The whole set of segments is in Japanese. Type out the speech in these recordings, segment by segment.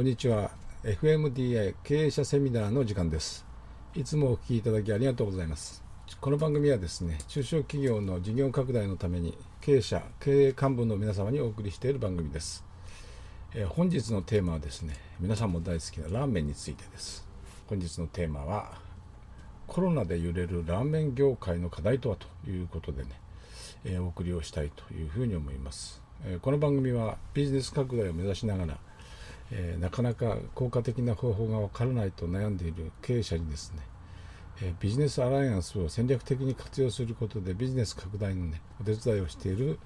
こんにちは。FMDI 経営者セミナーの時間です。いつもお聞きいただきありがとうございます。この番組はですね中小企業の事業拡大のために経営者経営幹部の皆様にお送りしている番組です、え、本日のテーマはですね皆さんも大好きなラーメンについてです。本日のテーマはコロナで揺れるラーメン業界の課題とはということでね、え、お送りをしたいというふうに思います。えこの番組はビジネス拡大を目指しながら、えー、なかなか効果的な方法が分からないと悩んでいる経営者にですね、えー、ビジネスアライアンスを戦略的に活用することでビジネス拡大の、ね、お手伝いをしている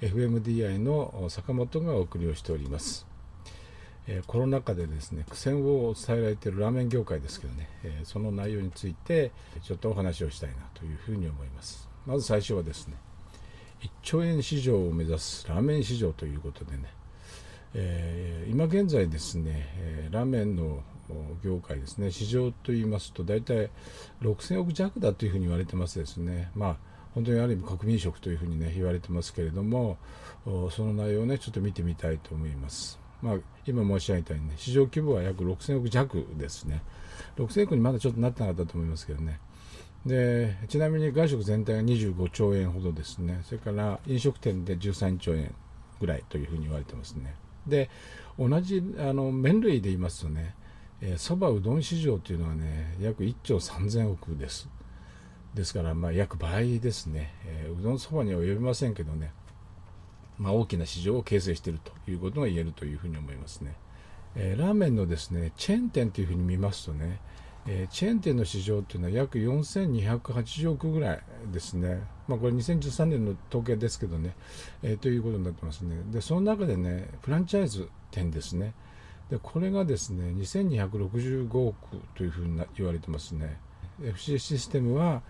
FMDI の坂本がお送りをしております。えー、コロナ禍でですね苦戦を伝えられているラーメン業界ですけどね、えー、その内容についてちょっとお話をしたいなというふうに思いますまず最初はですね1兆円市場を目指すラーメン市場ということでね、えー、今現在ですね、え、ラーメンの業界ですね市場といいますと大体6000億弱だというふうに言われてますですね。まあ本当にある意味国民食というふうにね言われてますけれどもその内容をねちょっと見てみたいと思います。まあ、今申し上げたようにね市場規模は約6000億弱ですね。6000億にまだちょっとなってなかったと思いますけどね。でちなみに外食全体が25兆円ほどですね。それから飲食店で13兆円ぐらいというふうに言われてますね。で同じあの麺類で言いますとねそば、うどん市場というのはね約1兆3000億ですですからまあ約倍ですね、えー、うどんそばには及びませんけどねまあ、大きな市場を形成しているということが言えるというふうに思いますね。えー、ラーメンのですねチェーン店というふうに見ますとね、えー、チェーン店の市場というのは約4280億ぐらいですね、まあ、これ2013年の統計ですけどね、えー、ということになってますね。で、その中でね、フランチャイズ店ですね、でこれがですね2265億というふうに言われてますね。FC システムは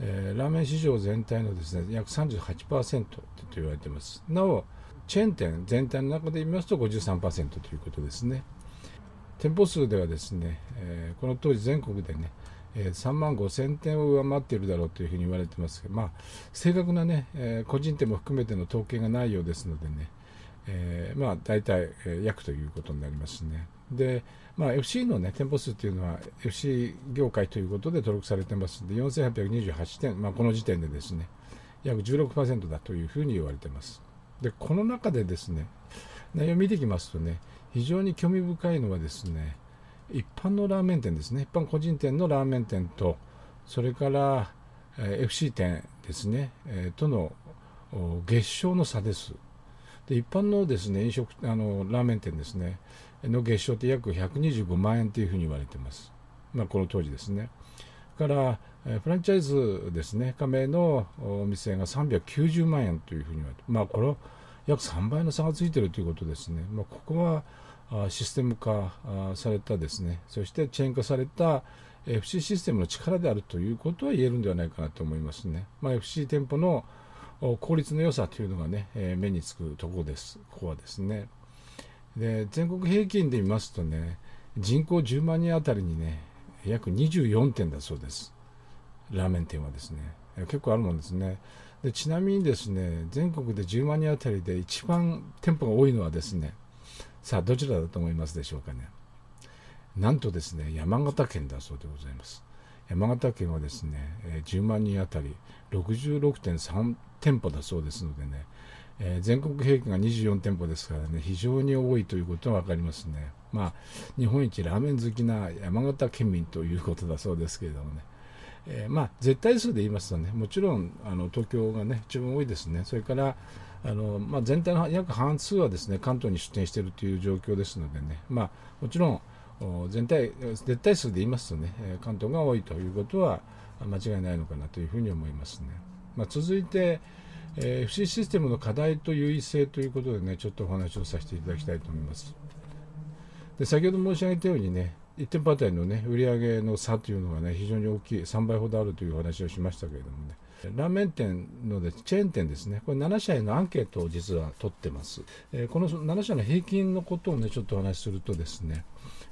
えー、ラーメン市場全体のですね約38%と言われてます。なおチェーン店全体の中で言いますと53%ということですね。店舗数ではですね、えー、この当時全国でねえ3万5千点を上回っているだろうというふうに言われてますけど、まあ、正確なね、えー、個人店も含めての統計がないようですのでね、えー、まあ大体、えー、約ということになりますね。で、まあ、FC の、ね、店舗数というのは FC 業界ということで登録されてますので4828店、まあ、この時点でですね約16%だというふうに言われてます。でこの中でですね内容を見ていきますとね非常に興味深いのはですね一般のラーメン店ですね。一般個人店のラーメン店とそれから、え、FC 店ですね、え、との月賞の差です。で一般のですね飲食あのラーメン店ですね。の月賞って約125万円というふうに言われてます、まあ、この当時ですね。からフランチャイズですね。加盟のお店が390万円というふうに言われてまあこれは約3倍の差がついているということですね、まあ、ここはシステム化されたですねそしてチェーン化された FC システムの力であるということは言えるんではないかなと思いますね、まあ、FC 店舗の効率の良さというのがね、え、目につくところです。ここはですね。で、全国平均で見ますとね、人口10万人あたりにね、約24店だそうです。ラーメン店はですね。結構あるもんですね。でちなみにですね、全国で10万人あたりで一番店舗が多いのはですね、さあ、どちらだと思いますでしょうかね。なんとですね、山形県だそうでございます。山形県はですね、10万人あたり66.3店舗だそうですのでね、えー、全国平均が24店舗ですからね、非常に多いということが分かりますね。まあ、日本一ラーメン好きな山形県民ということだそうですけれどもね。えー、まあ、絶対数で言いますとね、もちろんあの東京がね、一番多いですね。それからあの、まあ、全体の約半数はですね、関東に出店しているという状況ですのでね、まあ、もちろん、全体、絶対数で言いますとね、関東が多いということは間違いないのかなというふうに思いますね。まあ、続いて、えー、FC システムの課題と優位性ということでね、ちょっとお話をさせていただきたいと思います。で先ほど申し上げたようにね、1店舗あたりのね、売上の差というのがね、非常に大きい、3倍ほどあるというお話をしましたけれどもね、ラーメン店のでチェーン店ですね、これ7社へのアンケートを実は取ってます。えー、この7社の平均のことをね、ちょっとお話しするとですね、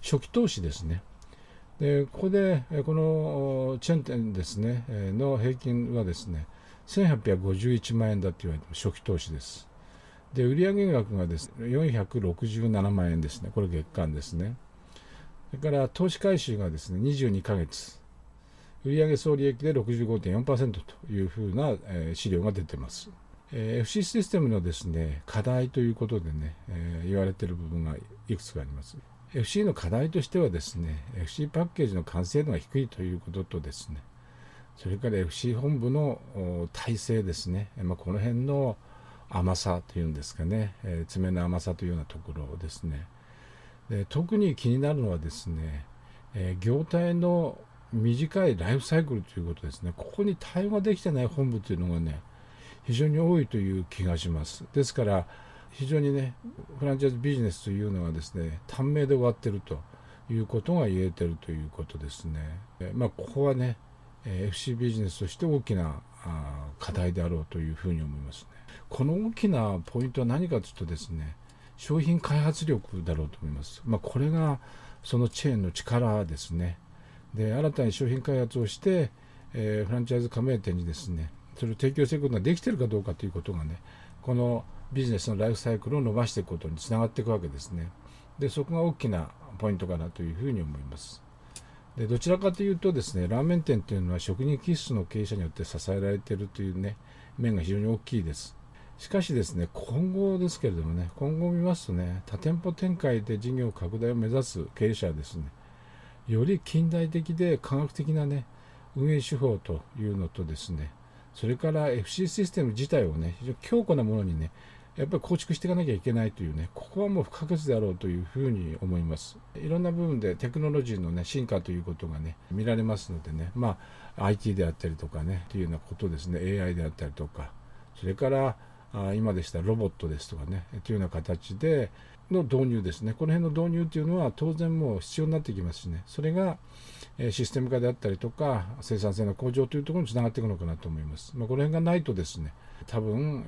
初期投資ですね。でここで、このチェーン店ですね、の平均はですね、1851万円だと言われて初期投資です。で売上額がですね467万円ですねこれ月間ですねそれから投資回収がですね22ヶ月売上総利益で65.4%というふうな、資料が出てます、え、FC システムのですね課題ということでね、え、言われている部分がいくつかあります。FC の課題としてはですね FC パッケージの完成度が低いということとですねそれから FC 本部の体制ですね、まあ、この辺の甘さというんですかね、え、爪の甘さというようなところですね。で特に気になるのはですね、え、業態の短いライフサイクルということですね。ここに対応ができてない本部というのがね非常に多いという気がします。ですから非常にねフランチャイズビジネスというのはですね短命で終わってるということが言えてるということですね。まあここはね FC ビジネスとして大きな課題であろうというふうに思いますね。この大きなポイントは何かというとですね商品開発力だろうと思います、まあ、これがそのチェーンの力ですね。で新たに商品開発をして、えー、フランチャイズ加盟店にですねそれを提供することができているかどうかということがねこのビジネスのライフサイクルを伸ばしていくことにつながっていくわけですね。でそこが大きなポイントかなというふうに思います。でどちらかというとですねラーメン店というのは職人気質の経営者によって支えられているというね面が非常に大きいです。しかしですね今後ですけれどもね今後を見ますとね多店舗展開で事業拡大を目指す経営者はですねより近代的で科学的なね運営手法というのとですねそれから FC システム自体をね非常に強固なものにねやっぱり構築していかなきゃいけないというねここはもう不可欠であろうというふうに思います。いろんな部分でテクノロジーのね進化ということがね見られますのでねまあ IT であったりとかねというようなことですね AI であったりとかそれからあ今でしたらロボットですとかねというような形での導入ですね。この辺の導入というのは当然もう必要になってきますしね。それがシステム化であったりとか生産性の向上というところにつながっていくのかなと思います、まあ、この辺がないとですね多分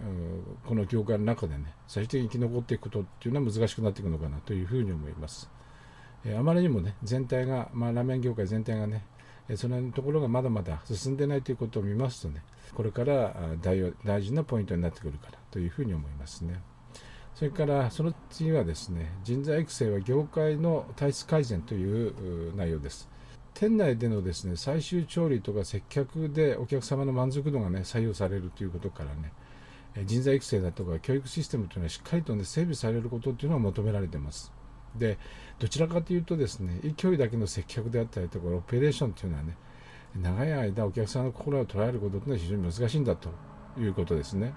この業界の中でね最終的に生き残っていくことっていうのは難しくなっていくのかなというふうに思います。あまりにもね全体が、まあ、ラーメン業界全体がねそのところがまだまだ進んでないということを見ますとねこれから大事なポイントになってくるかなというふうに思いますね。それからその次はですね人材育成は業界の体質改善という内容です。店内でのですね最終調理とか接客でお客様の満足度がね左右されるということからね人材育成だとか教育システムというのはしっかりと、ね、整備されることというのは求められています。でどちらかというとですね勢いだけの接客であったりとかオペレーションというのはね長い間お客さんの心を捉えることというのは非常に難しいんだということですね。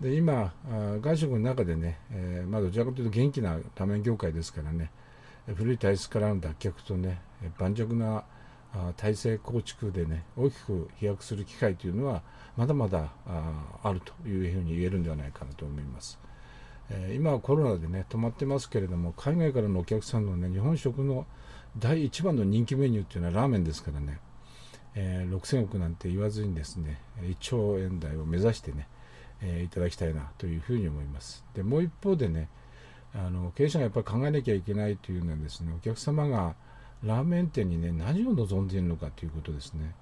で今、外食の中でね、えー、まあ、どちらかというと元気な多面業界ですからね、古い体質からの脱却とね、盤石な体制構築でね、大きく飛躍する機会というのは、まだまだあるというふうに言えるんではないかなと思います。えー、今はコロナでね、止まってますけれども、海外からのお客さんのね、日本食の第一番の人気メニューっていうのはラーメンですからね、えー、6000億なんて言わずにですね、1兆円台を目指してね、えー、いただきたいなというふうに思います。でもう一方でねあの経営者がやっぱり考えなきゃいけないというのはですねお客様がラーメン店にね何を望んでいるのかということですね、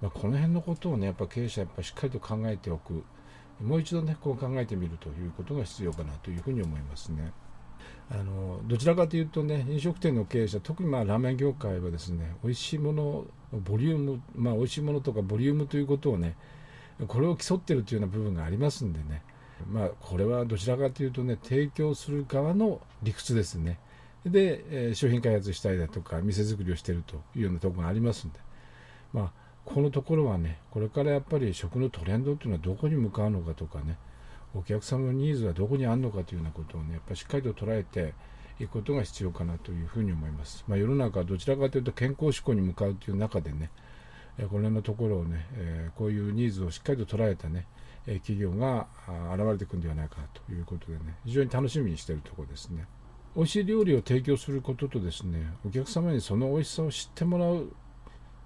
まあ、この辺のことをねやっぱ経営者やっぱしっかりと考えておく。もう一度ねこう考えてみるということが必要かなというふうに思いますね。あのどちらかというとね飲食店の経営者特にまあラーメン業界はですね美味しいものボリュームまあ美味しいものとかボリュームということをねこれを競ってるというような部分がありますんでね、まあ、これはどちらかというとね、提供する側の理屈ですね。で、え、商品開発したりだとか、店作りをしてるというようなところがありますんで、まあ、このところはね、これからやっぱり食のトレンドというのはどこに向かうのかとかね、お客様のニーズはどこにあるのかというようなことをね、やっぱりしっかりと捉えていくことが必要かなというふうに思います。まあ、世の中はどちらかというと健康志向に向かうという中でね、この辺のところをね、えこういうニーズをしっかりと捉えたね、企業が現れてくるんではないかということでね、非常に楽しみにしているところですね。美味しい料理を提供することとですね、お客様にその美味しさを知ってもらう、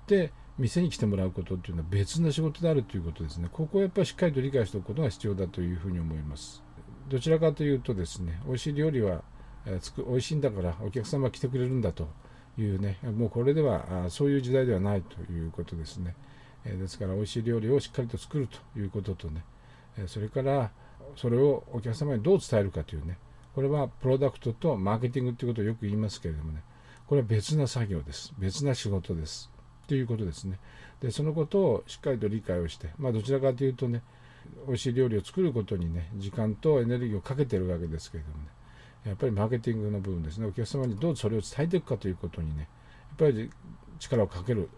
で、店に来てもらうことっていうのは別な仕事であるということですね。ここをやっぱりしっかりと理解しておくことが必要だというふうに思います。どちらかというとですね、美味しい料理は、えー、美味しいんだからお客様来てくれるんだというね、もうこれではそういう時代ではないということですね。えですから、美味しい料理をしっかりと作るということとねえ、それからそれをお客様にどう伝えるかというねこれはプロダクトとマーケティングということをよく言いますけれどもねこれは別な作業です別な仕事ですということですね。でそのことをしっかりと理解をしてまあどちらかというとね美味しい料理を作ることにね時間とエネルギーをかけてるわけですけれどもねやっぱりマーケティングの部分ですね。お客様にどうそれを伝えていくかということにねやっぱり力をかける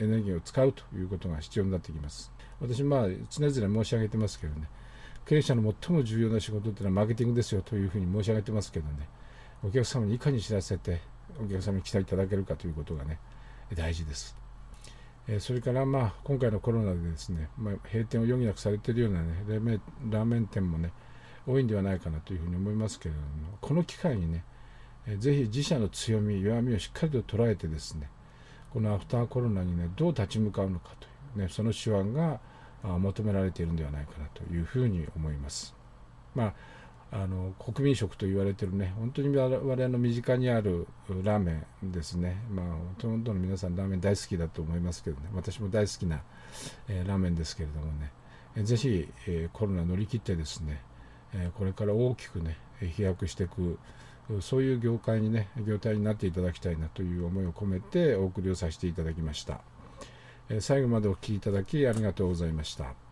エネルギーを使うということが必要になってきます。私まあ常々申し上げてますけどね経営者の最も重要な仕事っていうのはマーケティングですよというふうに申し上げてますけどねお客様にいかに知らせてお客様に期待いただけるかということがね大事です。それからまあ今回のコロナでですね、まあ、閉店を余儀なくされているようなねラーメン店もね多いんではないかなというふうに思いますけれどもこの機会にねぜひ自社の強み弱みをしっかりと捉えてですねこのアフターコロナにねどう立ち向かうのかというねその手腕が求められているんではないかなというふうに思います。まああの国民食と言われてるね本当に我々の身近にあるラーメンですねまあほとんどの皆さんラーメン大好きだと思いますけどね私も大好きな、えー、ラーメンですけれどもね、えー、ぜひ、えー、コロナ乗り切ってですね、えこれから大きくね飛躍していくそういう業界にね業態になっていただきたいなという思いを込めてお送りをさせていただきました。え最後までお聴きいただきありがとうございました。